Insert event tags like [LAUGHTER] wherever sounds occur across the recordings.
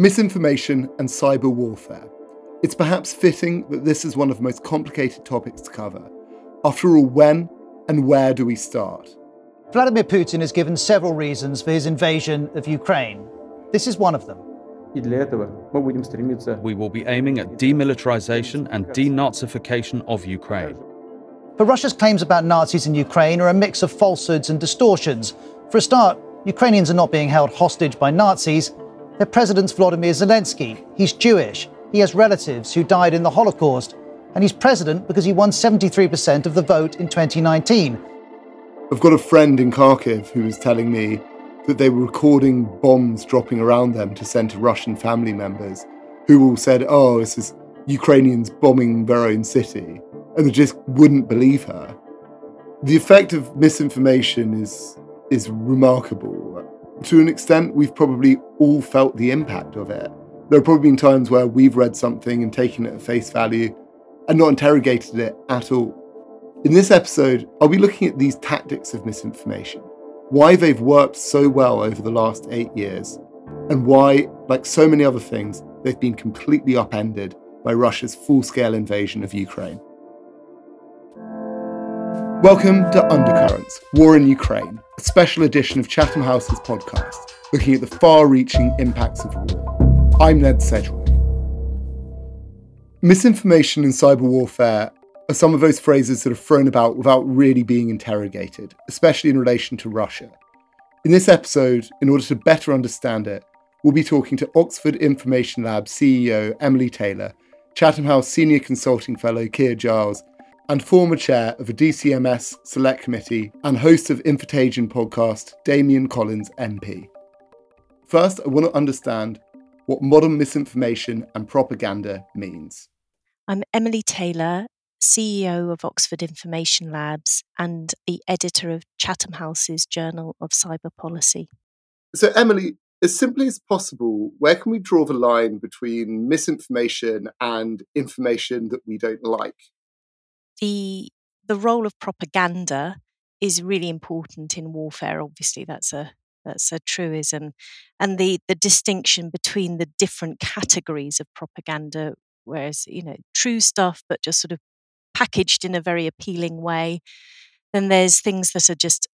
Misinformation and cyber warfare. It's perhaps fitting that this is one of the most complicated topics to cover. After all, when and where do we start? Vladimir Putin has given several reasons for his invasion of Ukraine. This is one of them. We will be aiming at demilitarization and denazification of Ukraine. But Russia's claims about Nazis in Ukraine are a mix of falsehoods and distortions. For a start, Ukrainians are not being held hostage by Nazis. Their president's Vladimir Zelensky. He's Jewish. He has relatives who died in the Holocaust. And he's president because he won 73% of the vote in 2019. I've got a friend in Kharkiv who was telling me that they were recording bombs dropping around them to send to Russian family members who all said, oh, this is Ukrainians bombing their own city. And they just wouldn't believe her. The effect of misinformation is, is remarkable. To an extent, we've probably all felt the impact of it. There have probably been times where we've read something and taken it at face value and not interrogated it at all. In this episode, I'll be looking at these tactics of misinformation why they've worked so well over the last eight years, and why, like so many other things, they've been completely upended by Russia's full scale invasion of Ukraine. Welcome to Undercurrents War in Ukraine, a special edition of Chatham House's podcast, looking at the far reaching impacts of war. I'm Ned Sedgwick. Misinformation and cyber warfare are some of those phrases that are thrown about without really being interrogated, especially in relation to Russia. In this episode, in order to better understand it, we'll be talking to Oxford Information Lab CEO Emily Taylor, Chatham House Senior Consulting Fellow Keir Giles, and former chair of the DCMS Select Committee and host of Infotagion podcast, Damian Collins MP. First, I want to understand what modern misinformation and propaganda means. I'm Emily Taylor, CEO of Oxford Information Labs and the editor of Chatham House's Journal of Cyber Policy. So, Emily, as simply as possible, where can we draw the line between misinformation and information that we don't like? The the role of propaganda is really important in warfare. Obviously, that's a that's a truism, and the the distinction between the different categories of propaganda. Whereas you know true stuff, but just sort of packaged in a very appealing way. Then there's things that are just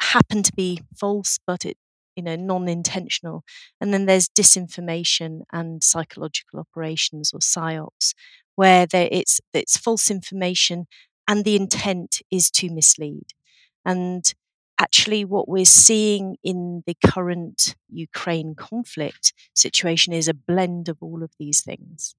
happen to be false, but it you know non-intentional. And then there's disinformation and psychological operations or psyops, where there, it's it's false information and the intent is to mislead. And actually, what we're seeing in the current Ukraine conflict situation is a blend of all of these things.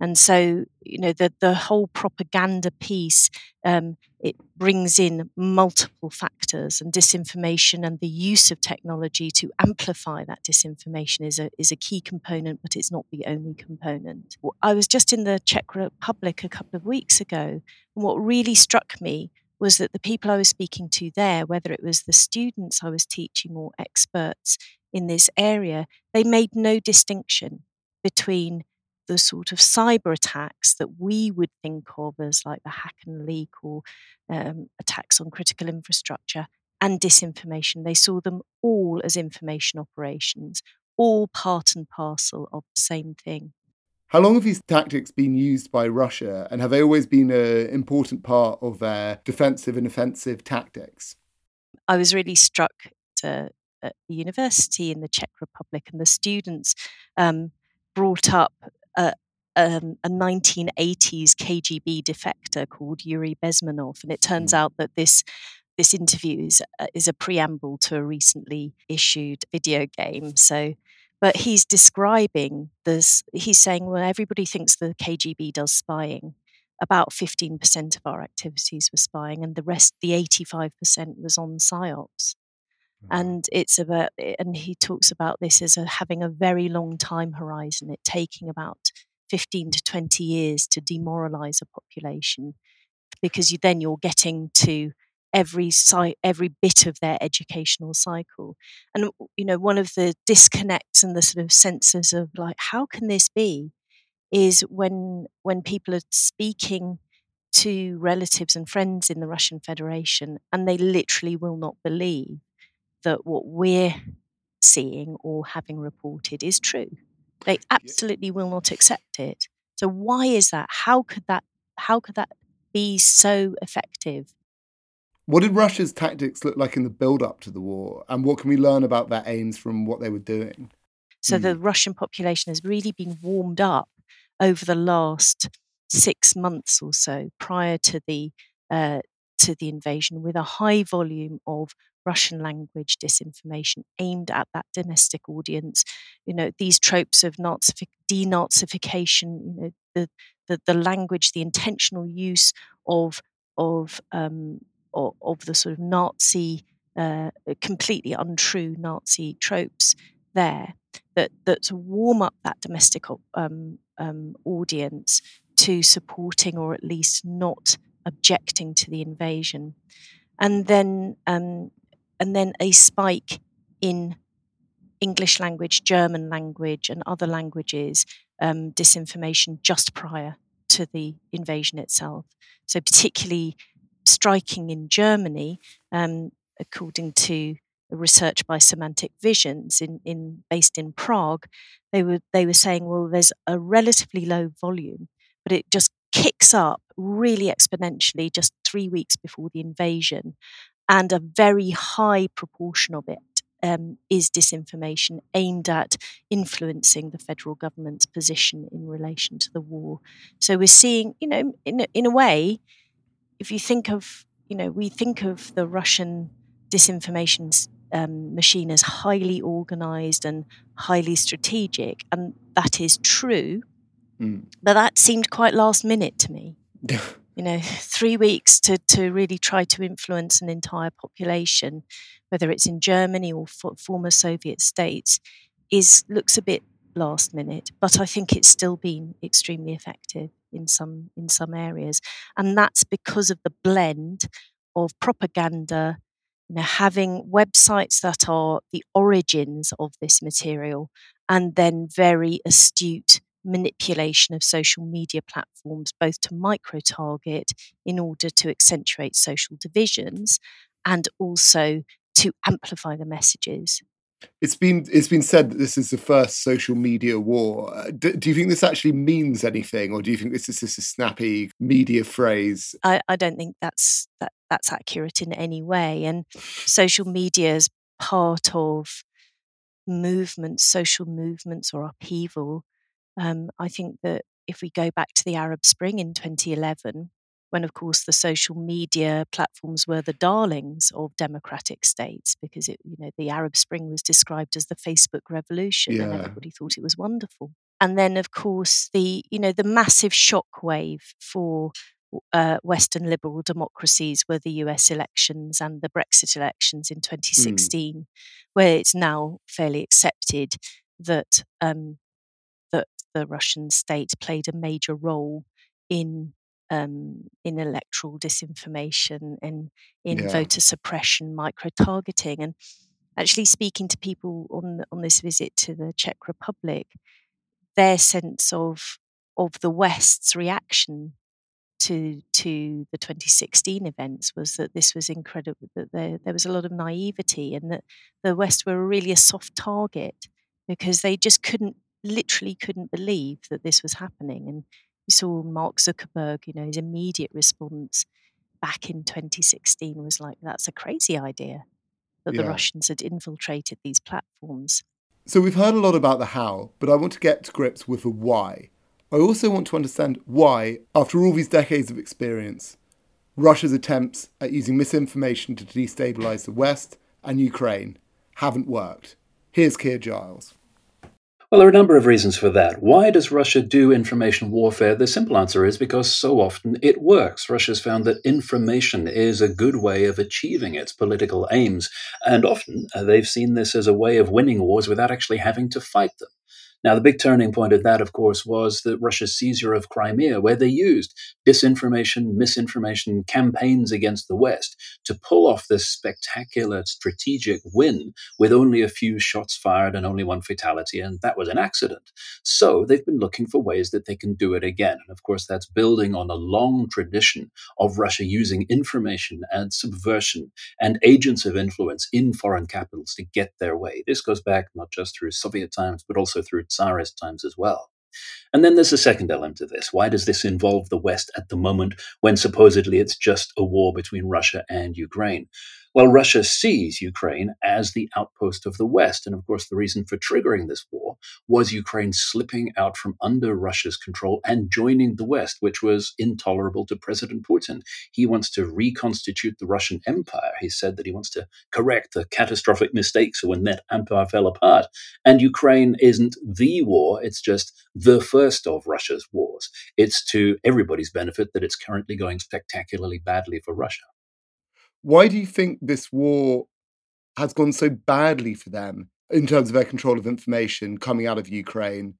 And so, you know, the, the whole propaganda piece, um, it brings in multiple factors and disinformation and the use of technology to amplify that disinformation is a, is a key component, but it's not the only component. I was just in the Czech Republic a couple of weeks ago, and what really struck me was that the people I was speaking to there, whether it was the students I was teaching or experts in this area, they made no distinction between the sort of cyber attacks that we would think of as like the hack and leak or um, attacks on critical infrastructure and disinformation. They saw them all as information operations, all part and parcel of the same thing. How long have these tactics been used by Russia, and have they always been an important part of their defensive and offensive tactics? I was really struck to, at the university in the Czech Republic, and the students um, brought up a, um, a 1980s KGB defector called Yuri Bezmenov, and it turns mm. out that this this interview is uh, is a preamble to a recently issued video game. So, but he's describing this. He's saying, well, everybody thinks the KGB does spying. About 15% of our activities were spying, and the rest, the 85%, was on psyops Mm. and it's about eh, and he talks about this as a, having a very long time horizon it taking about 15 to 20 years to demoralize a population because you then you're getting to every site every bit of their educational cycle. And you know one of the disconnects and the sort of senses of like how can this be is when when people are speaking to relatives and friends in the Russian Federation and they literally will not believe that what we're seeing or having reported is true. They absolutely will not accept it. So why is that? How could that how could that be so effective? What did Russia's tactics look like in the build up to the war? And what can we learn about their aims from what they were doing? So mm. the Russian population has really been warmed up over the last six months or so prior to the uh, to the invasion with a high volume of Russian language disinformation aimed at that domestic audience. You know, these tropes of Nazific- denazification, you know, the, the, the language, the intentional use of of um, of, of the sort of Nazi, uh, completely untrue Nazi tropes there that that warm up that domestic um, um, audience to supporting or at least not objecting to the invasion, and then um, and then a spike in English language, German language, and other languages um, disinformation just prior to the invasion itself. So particularly striking in Germany, um, according to research by Semantic Visions in, in based in Prague, they were they were saying, well, there's a relatively low volume, but it just kicks up really exponentially just three weeks before the invasion, and a very high proportion of it um, is disinformation aimed at influencing the federal government's position in relation to the war. So we're seeing, you know, in a, in a way, if you think of, you know, we think of the Russian disinformation um, machine as highly organized and highly strategic, and that is true. Mm. But that seemed quite last minute to me. [LAUGHS] you know, [LAUGHS] three weeks to, to really try to influence an entire population, whether it's in Germany or for, former Soviet states, is looks a bit last minute. But I think it's still been extremely effective in some in some areas, and that's because of the blend of propaganda, you know, having websites that are the origins of this material, and then very astute manipulation of social media platforms, both to micro target in order to accentuate social divisions and also to amplify the messages. It's been it's been said that this is the first social media war. Uh, do, do, you think this actually means anything, or do you think this is just a snappy media phrase? I, I don't think that's that that's accurate in any way. And social media is part of movements, social movements, or upheaval um, I think that if we go back to the Arab Spring in 2011, when of course the social media platforms were the darlings of democratic states because it, you know the Arab Spring was described as the Facebook revolution yeah. and everybody thought it was wonderful. And then of course the you know the massive shockwave for uh, Western liberal democracies were the US elections and the Brexit elections in 2016, mm. where it's now fairly accepted that um, the Russian state played a major role in um, in electoral disinformation and in yeah. voter suppression, micro targeting, and actually speaking to people on on this visit to the Czech Republic, their sense of of the West's reaction to to the 2016 events was that this was incredible that there, there was a lot of naivety and that the West were really a soft target because they just couldn't literally couldn't believe that this was happening. And you saw Mark Zuckerberg, you know, his immediate response back in 2016 was like, that's a crazy idea that yeah. the Russians had infiltrated these platforms. So we've heard a lot about the how, but I want to get to grips with the why. I also want to understand why, after all these decades of experience, Russia's attempts at using misinformation to destabilize the West and Ukraine haven't worked. Here's Keir Giles. Well, there are a number of reasons for that. Why does Russia do information warfare? The simple answer is because so often it works. Russia's found that information is a good way of achieving its political aims, and often uh, they've seen this as a way of winning wars without actually having to fight them. Now, the big turning point of that, of course, was the Russia's seizure of Crimea, where they used disinformation, misinformation campaigns against the West to pull off this spectacular strategic win with only a few shots fired and only one fatality, and that was an accident. So they've been looking for ways that they can do it again. And of course, that's building on a long tradition of Russia using information and subversion and agents of influence in foreign capitals to get their way. This goes back not just through Soviet times, but also through Tsarist times as well. And then there's a second element to this. Why does this involve the West at the moment when supposedly it's just a war between Russia and Ukraine? Well, Russia sees Ukraine as the outpost of the West. And of course, the reason for triggering this war was Ukraine slipping out from under Russia's control and joining the West, which was intolerable to President Putin. He wants to reconstitute the Russian Empire. He said that he wants to correct the catastrophic mistakes when that empire fell apart. And Ukraine isn't the war, it's just the first of Russia's wars. It's to everybody's benefit that it's currently going spectacularly badly for Russia. Why do you think this war has gone so badly for them in terms of their control of information coming out of Ukraine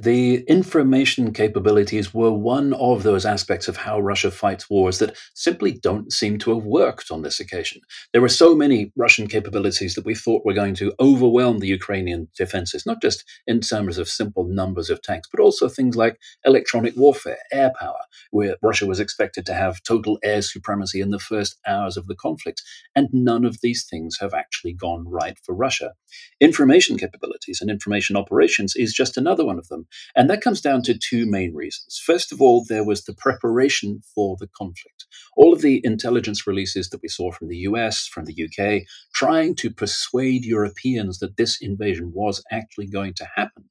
the information capabilities were one of those aspects of how Russia fights wars that simply don't seem to have worked on this occasion. There were so many Russian capabilities that we thought were going to overwhelm the Ukrainian defenses, not just in terms of simple numbers of tanks, but also things like electronic warfare, air power, where Russia was expected to have total air supremacy in the first hours of the conflict. And none of these things have actually gone right for Russia. Information capabilities and information operations is just another one of them. And that comes down to two main reasons. First of all, there was the preparation for the conflict. All of the intelligence releases that we saw from the US, from the UK, trying to persuade Europeans that this invasion was actually going to happen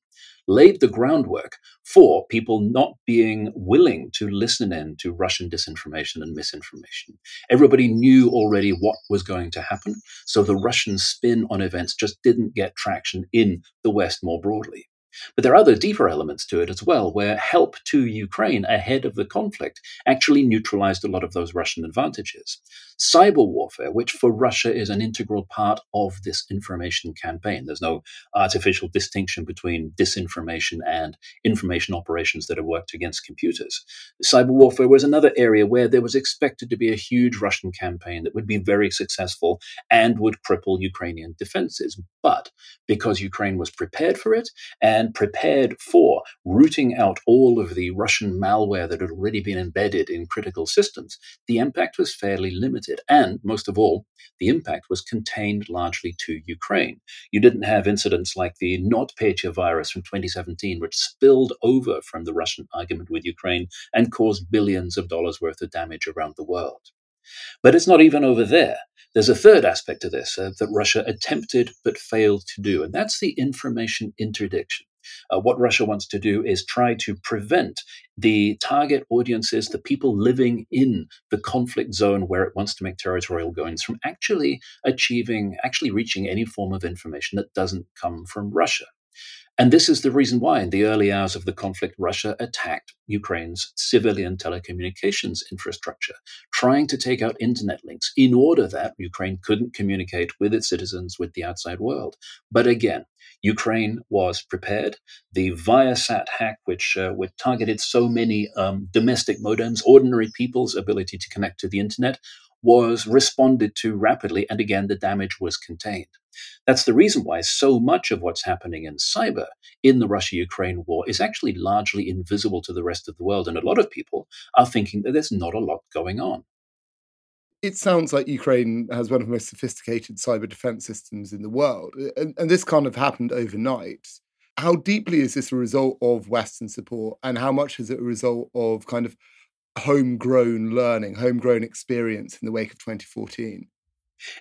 laid the groundwork for people not being willing to listen in to Russian disinformation and misinformation. Everybody knew already what was going to happen, so the Russian spin on events just didn't get traction in the West more broadly. But there are other deeper elements to it as well, where help to Ukraine ahead of the conflict actually neutralized a lot of those Russian advantages. Cyber warfare, which for Russia is an integral part of this information campaign, there's no artificial distinction between disinformation and information operations that are worked against computers. Cyber warfare was another area where there was expected to be a huge Russian campaign that would be very successful and would cripple Ukrainian defenses. But because Ukraine was prepared for it and and prepared for rooting out all of the Russian malware that had already been embedded in critical systems, the impact was fairly limited. And most of all, the impact was contained largely to Ukraine. You didn't have incidents like the NotPetya virus from 2017, which spilled over from the Russian argument with Ukraine and caused billions of dollars worth of damage around the world. But it's not even over there. There's a third aspect to this uh, that Russia attempted but failed to do, and that's the information interdiction. Uh, what Russia wants to do is try to prevent the target audiences, the people living in the conflict zone where it wants to make territorial gains, from actually achieving, actually reaching any form of information that doesn't come from Russia. And this is the reason why, in the early hours of the conflict, Russia attacked Ukraine's civilian telecommunications infrastructure, trying to take out internet links in order that Ukraine couldn't communicate with its citizens with the outside world. But again, Ukraine was prepared. The Viasat hack, which, uh, which targeted so many um, domestic modems, ordinary people's ability to connect to the internet, was responded to rapidly, and again, the damage was contained. That's the reason why so much of what's happening in cyber in the Russia Ukraine war is actually largely invisible to the rest of the world. And a lot of people are thinking that there's not a lot going on. It sounds like Ukraine has one of the most sophisticated cyber defense systems in the world. And, and this kind of happened overnight. How deeply is this a result of Western support? And how much is it a result of kind of homegrown learning, homegrown experience in the wake of 2014?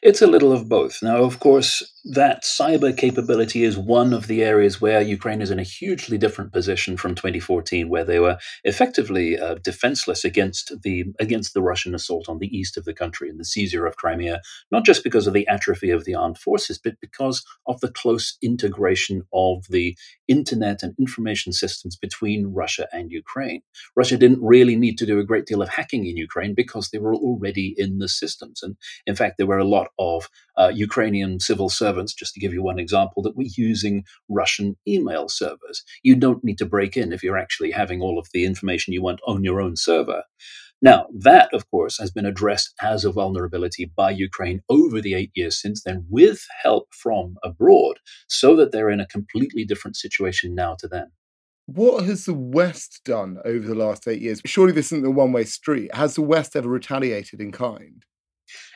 It's a little of both. Now, of course, that cyber capability is one of the areas where Ukraine is in a hugely different position from 2014, where they were effectively uh, defenseless against the against the Russian assault on the east of the country and the seizure of Crimea, not just because of the atrophy of the armed forces, but because of the close integration of the internet and information systems between Russia and Ukraine. Russia didn't really need to do a great deal of hacking in Ukraine because they were already in the systems, and in fact, there were a lot of uh, Ukrainian civil servants, just to give you one example, that were using Russian email servers. You don't need to break in if you're actually having all of the information you want on your own server. Now, that, of course, has been addressed as a vulnerability by Ukraine over the eight years since then, with help from abroad, so that they're in a completely different situation now to then. What has the West done over the last eight years? Surely this isn't a one way street. Has the West ever retaliated in kind?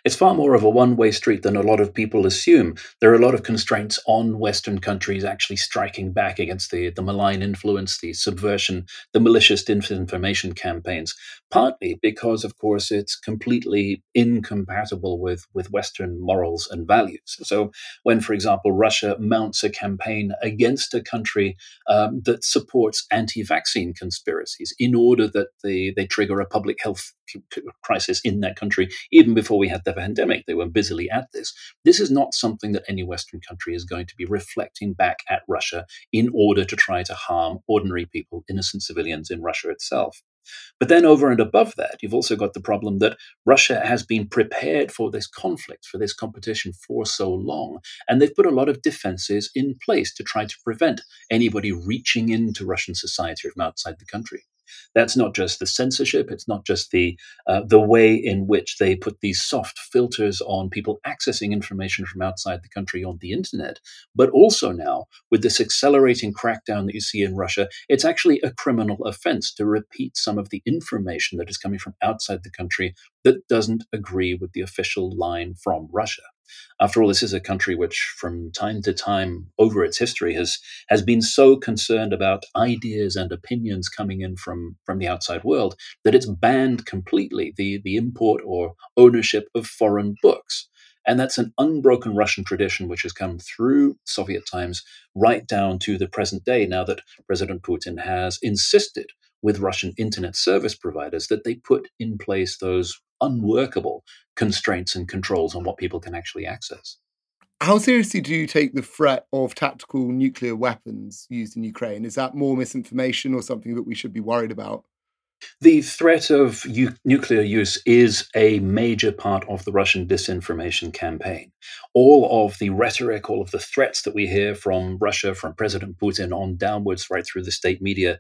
It's far more of a one way street than a lot of people assume. There are a lot of constraints on Western countries actually striking back against the, the malign influence, the subversion, the malicious disinformation campaigns, partly because, of course, it's completely incompatible with, with Western morals and values. So, when, for example, Russia mounts a campaign against a country um, that supports anti vaccine conspiracies in order that they, they trigger a public health crisis in that country, even before we had the pandemic. They were busily at this. This is not something that any Western country is going to be reflecting back at Russia in order to try to harm ordinary people, innocent civilians in Russia itself. But then, over and above that, you've also got the problem that Russia has been prepared for this conflict, for this competition for so long. And they've put a lot of defenses in place to try to prevent anybody reaching into Russian society from outside the country. That's not just the censorship. It's not just the uh, the way in which they put these soft filters on people accessing information from outside the country on the internet, but also now with this accelerating crackdown that you see in Russia, it's actually a criminal offense to repeat some of the information that is coming from outside the country that doesn't agree with the official line from Russia. After all, this is a country which, from time to time over its history, has has been so concerned about ideas and opinions coming in from from the outside world that it's banned completely the the import or ownership of foreign books. And that's an unbroken Russian tradition which has come through Soviet times right down to the present day, now that President Putin has insisted with Russian internet service providers that they put in place those unworkable constraints and controls on what people can actually access. How seriously do you take the threat of tactical nuclear weapons used in Ukraine? Is that more misinformation or something that we should be worried about? The threat of u- nuclear use is a major part of the Russian disinformation campaign. All of the rhetoric, all of the threats that we hear from Russia, from President Putin on downwards, right through the state media,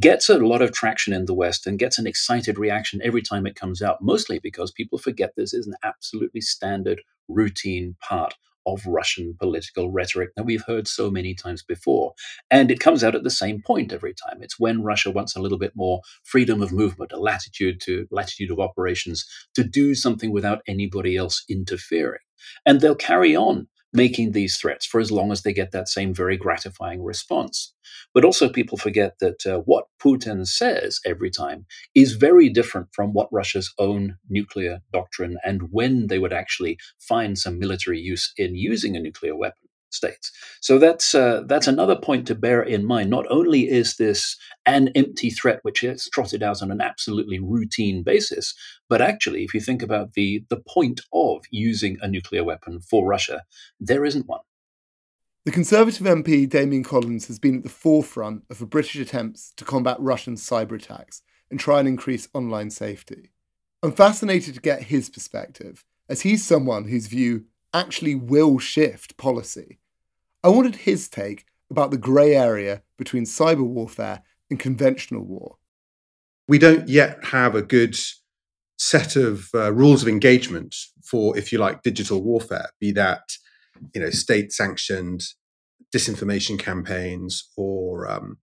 gets a lot of traction in the West and gets an excited reaction every time it comes out, mostly because people forget this is an absolutely standard, routine part of Russian political rhetoric that we've heard so many times before. And it comes out at the same point every time. It's when Russia wants a little bit more freedom of movement, a latitude to latitude of operations to do something without anybody else interfering. And they'll carry on making these threats for as long as they get that same very gratifying response. But also, people forget that uh, what Putin says every time is very different from what Russia's own nuclear doctrine and when they would actually find some military use in using a nuclear weapon states. So that's uh, that's another point to bear in mind. Not only is this an empty threat which is trotted out on an absolutely routine basis, but actually, if you think about the the point of using a nuclear weapon for Russia, there isn't one. The Conservative MP Damian Collins has been at the forefront of the British attempts to combat Russian cyber attacks and try and increase online safety. I'm fascinated to get his perspective, as he's someone whose view actually will shift policy. I wanted his take about the grey area between cyber warfare and conventional war. We don't yet have a good set of uh, rules of engagement for, if you like, digital warfare, be that you know state sanctioned disinformation campaigns or um,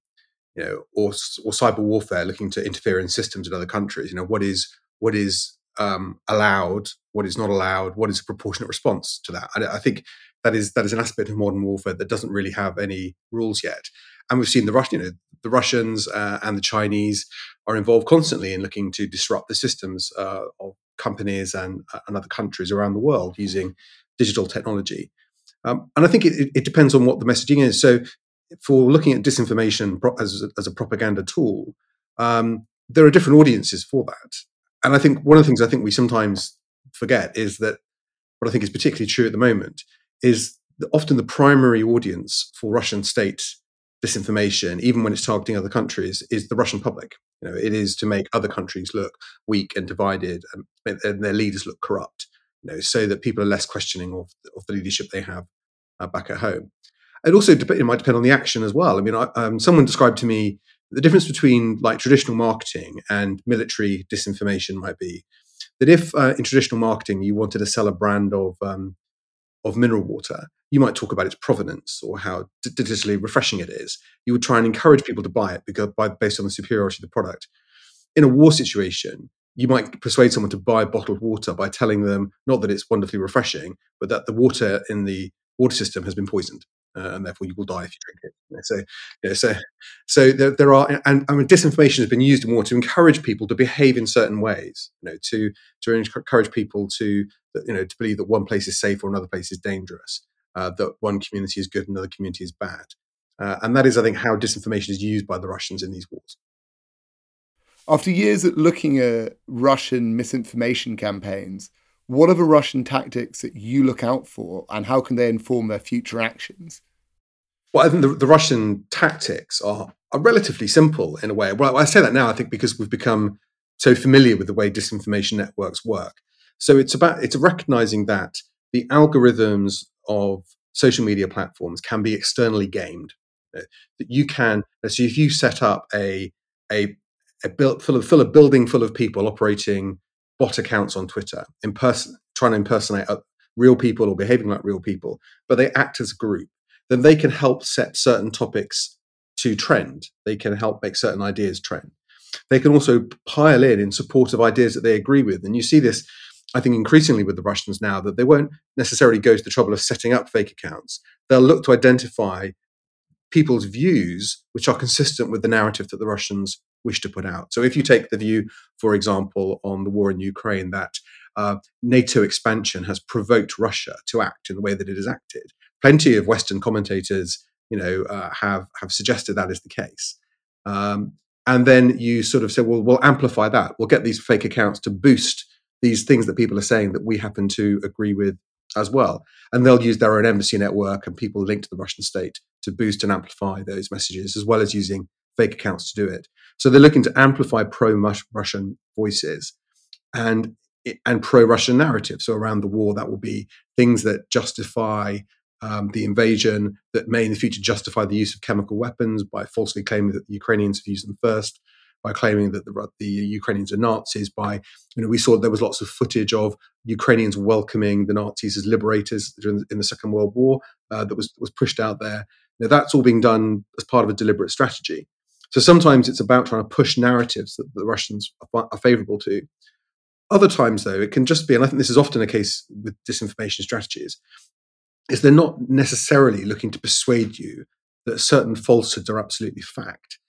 you know or or cyber warfare looking to interfere in systems in other countries. You know what is what is um, allowed, what is not allowed, what is a proportionate response to that. I, think that is that is an aspect of modern warfare that doesn't really have any rules yet. And we've seen the Russian, you know, the Russians uh, and the Chinese are involved constantly in looking to disrupt the systems uh, of companies and, uh, and other countries around the world using digital technology. Um, and I think it, it, depends on what the messaging is. So, for looking at disinformation as, as a propaganda tool, um, there are different audiences for that and I think one of the things I think we sometimes forget is that what I think is particularly true at the moment is that often the primary audience for Russian state disinformation, even when it's targeting other countries, is the Russian public. You know, it is to make other countries look weak and divided, and, and their leaders look corrupt. You know, so that people are less questioning of, of the leadership they have uh, back at home. It also it might depend on the action as well. I mean, I, um, someone described to me the difference between like traditional marketing and military disinformation might be that if uh, in traditional marketing you wanted to sell a brand of um, of mineral water, you might talk about its provenance or how digitally refreshing it is. You would try and encourage people to buy it because by, based on the superiority of the product. In a war situation, you might persuade someone to buy bottled water by telling them not that it's wonderfully refreshing, but that the water in the water system has been poisoned. Uh, and therefore you will die if you drink it. So, yeah, so, so there, there, are, and I mean, disinformation has been used more to encourage people to behave in certain ways. You know, to to encourage people to, you know, to believe that one place is safe or another place is dangerous, uh, that one community is good and another community is bad, uh, and that is, I think, how disinformation is used by the Russians in these wars. After years at looking at Russian misinformation campaigns, what are the Russian tactics that you look out for, and how can they inform their future actions? Well, I think the, the Russian tactics are, are relatively simple in a way. Well, I say that now, I think, because we've become so familiar with the way disinformation networks work. So it's about it's recognizing that the algorithms of social media platforms can be externally gamed. That you can, so if you set up a a a of full of building full of people operating bot accounts on Twitter, in person, trying to impersonate uh, real people or behaving like real people, but they act as a group, then they can help set certain topics to trend. They can help make certain ideas trend. They can also pile in in support of ideas that they agree with. And you see this, I think, increasingly with the Russians now, that they won't necessarily go to the trouble of setting up fake accounts. They'll look to identify people's views which are consistent with the narrative that the Russians wish to put out. So if you take the view, for example, on the war in Ukraine that uh, NATO expansion has provoked Russia to act in the way that it has acted, plenty of Western commentators, you know, uh, have have suggested that is the case. Um, and then you sort of say, well, we'll amplify that. We'll get these fake accounts to boost these things that people are saying that we happen to agree with as well. And they'll use their own embassy network and people linked to the Russian state to boost and amplify those messages, as well as using fake accounts to do it. So they're looking to amplify pro-Russian voices and and pro-Russian narratives. So around the war, that will be things that justify um, the invasion, that may in the future justify the use of chemical weapons by falsely claiming that the Ukrainians have used them first, by claiming that the, the Ukrainians are Nazis. By you know, we saw there was lots of footage of Ukrainians welcoming the Nazis as liberators during in the Second World War uh, that was was pushed out there. Now that's all being done as part of a deliberate strategy. So sometimes it's about trying to push narratives that the Russians are, are favorable to. Other times, though, it can just be, and I think this is often a case with disinformation strategies, is they're not necessarily looking to persuade you that certain falsehoods are absolutely fact.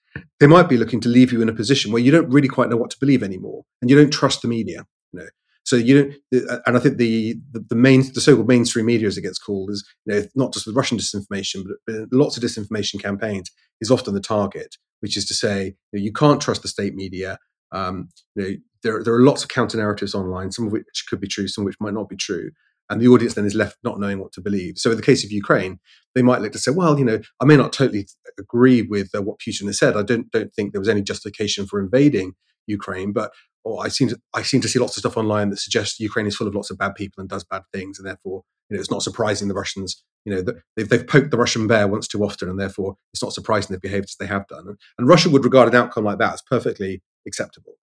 They might be looking to leave you in a position where you don't really quite know what to believe anymore, and you don't trust the media. You know, so you don't, and I think the, the, the main, the so-called mainstream media, as it gets called, is you know not just with Russian disinformation, but, but lots of disinformation campaigns is often the target, which is to say you, know, you can't trust the state media. Um, you know, there there are lots of counter narratives online, some of which could be true, some of which might not be true, and the audience then is left not knowing what to believe. So in the case of Ukraine, they might look to say, well, you know, I may not totally agree with uh, what Putin has said. I don't don't think there was any justification for invading Ukraine, but or I seem to I seem to see lots of stuff online that suggests Ukraine is full of lots of bad people and does bad things, and therefore you know it's not surprising the Russians you know they've they've poked the Russian bear once too often, and therefore it's not surprising they've behaved as they have done. And Russia would regard an outcome like that as perfectly acceptable.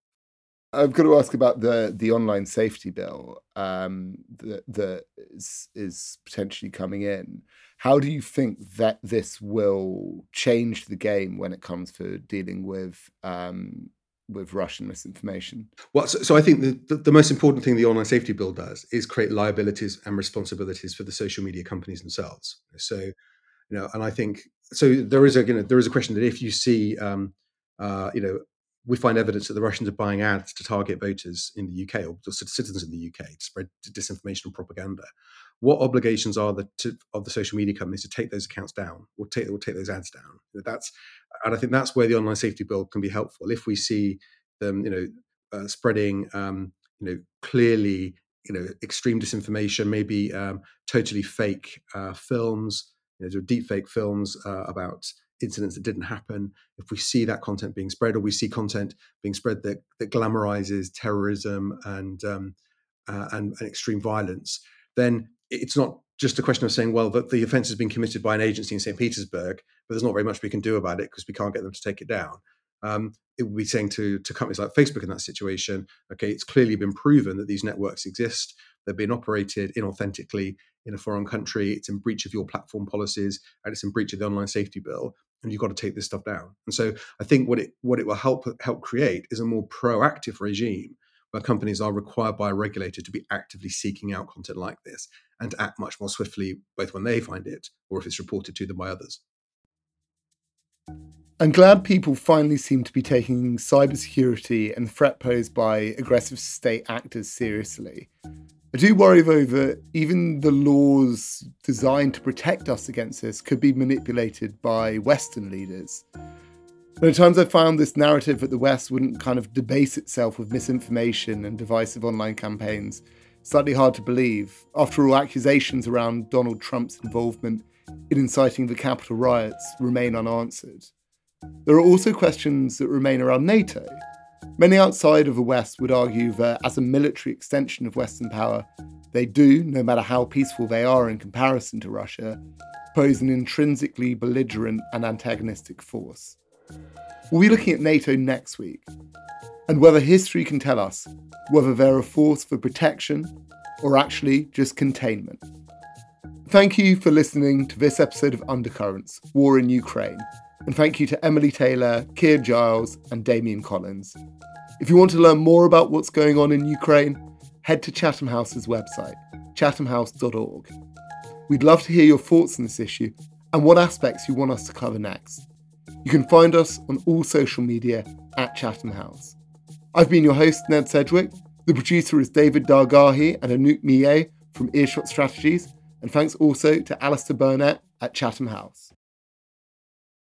I've got to ask about the the online safety bill um, that that is, is potentially coming in. How do you think that this will change the game when it comes to dealing with um, with Russian misinformation? Well, so, so I think the, the, the, most important thing the online safety bill does is create liabilities and responsibilities for the social media companies themselves. So, you know, and I think so. There is a you know there is a question that if you see, um, uh, you know, we find evidence that the Russians are buying ads to target voters in the UK or citizens in the UK to spread disinformation and propaganda. What obligations are the to, of the social media companies to take those accounts down or take or take those ads down? That's and I think that's where the online safety bill can be helpful. If we see them, you know, uh, spreading, um, you know, clearly, you know, extreme disinformation, maybe um, totally fake uh, films, you know, deep fake films uh, about incidents that didn't happen. If we see that content being spread, or we see content being spread that that glamorizes terrorism and um, uh, and, and extreme violence, then it's not just a question of saying, well, that the offence has been committed by an agency in St. Petersburg, but there's not very much we can do about it because we can't get them to take it down. Um, it would be saying to, to companies like Facebook in that situation, okay, it's clearly been proven that these networks exist. They've been operated inauthentically in a foreign country. It's in breach of your platform policies and it's in breach of the online safety bill. And you've got to take this stuff down. And so I think what it what it will help help create is a more proactive regime where companies are required by a regulator to be actively seeking out content like this and to act much more swiftly, both when they find it or if it's reported to them by others. I'm glad people finally seem to be taking cybersecurity and the threat posed by aggressive state actors seriously. I do worry, though, that even the laws designed to protect us against this could be manipulated by Western leaders. But at times I've found this narrative that the West wouldn't kind of debase itself with misinformation and divisive online campaigns slightly hard to believe. After all, accusations around Donald Trump's involvement in inciting the Capitol riots remain unanswered. There are also questions that remain around NATO. Many outside of the West would argue that as a military extension of Western power, they do, no matter how peaceful they are in comparison to Russia, pose an intrinsically belligerent and antagonistic force. We'll be looking at NATO next week, and whether history can tell us whether they're a force for protection or actually just containment. Thank you for listening to this episode of Undercurrents War in Ukraine. And thank you to Emily Taylor, Keir Giles, and Damian Collins. If you want to learn more about what's going on in Ukraine, head to Chatham House's website, chathamhouse.org. We'd love to hear your thoughts on this issue and what aspects you want us to cover next. You can find us on all social media at Chatham House. I've been your host, Ned Sedgwick. The producer is David Dargahi and Anouk Millet from Earshot Strategies. And thanks also to Alistair Burnett at Chatham House.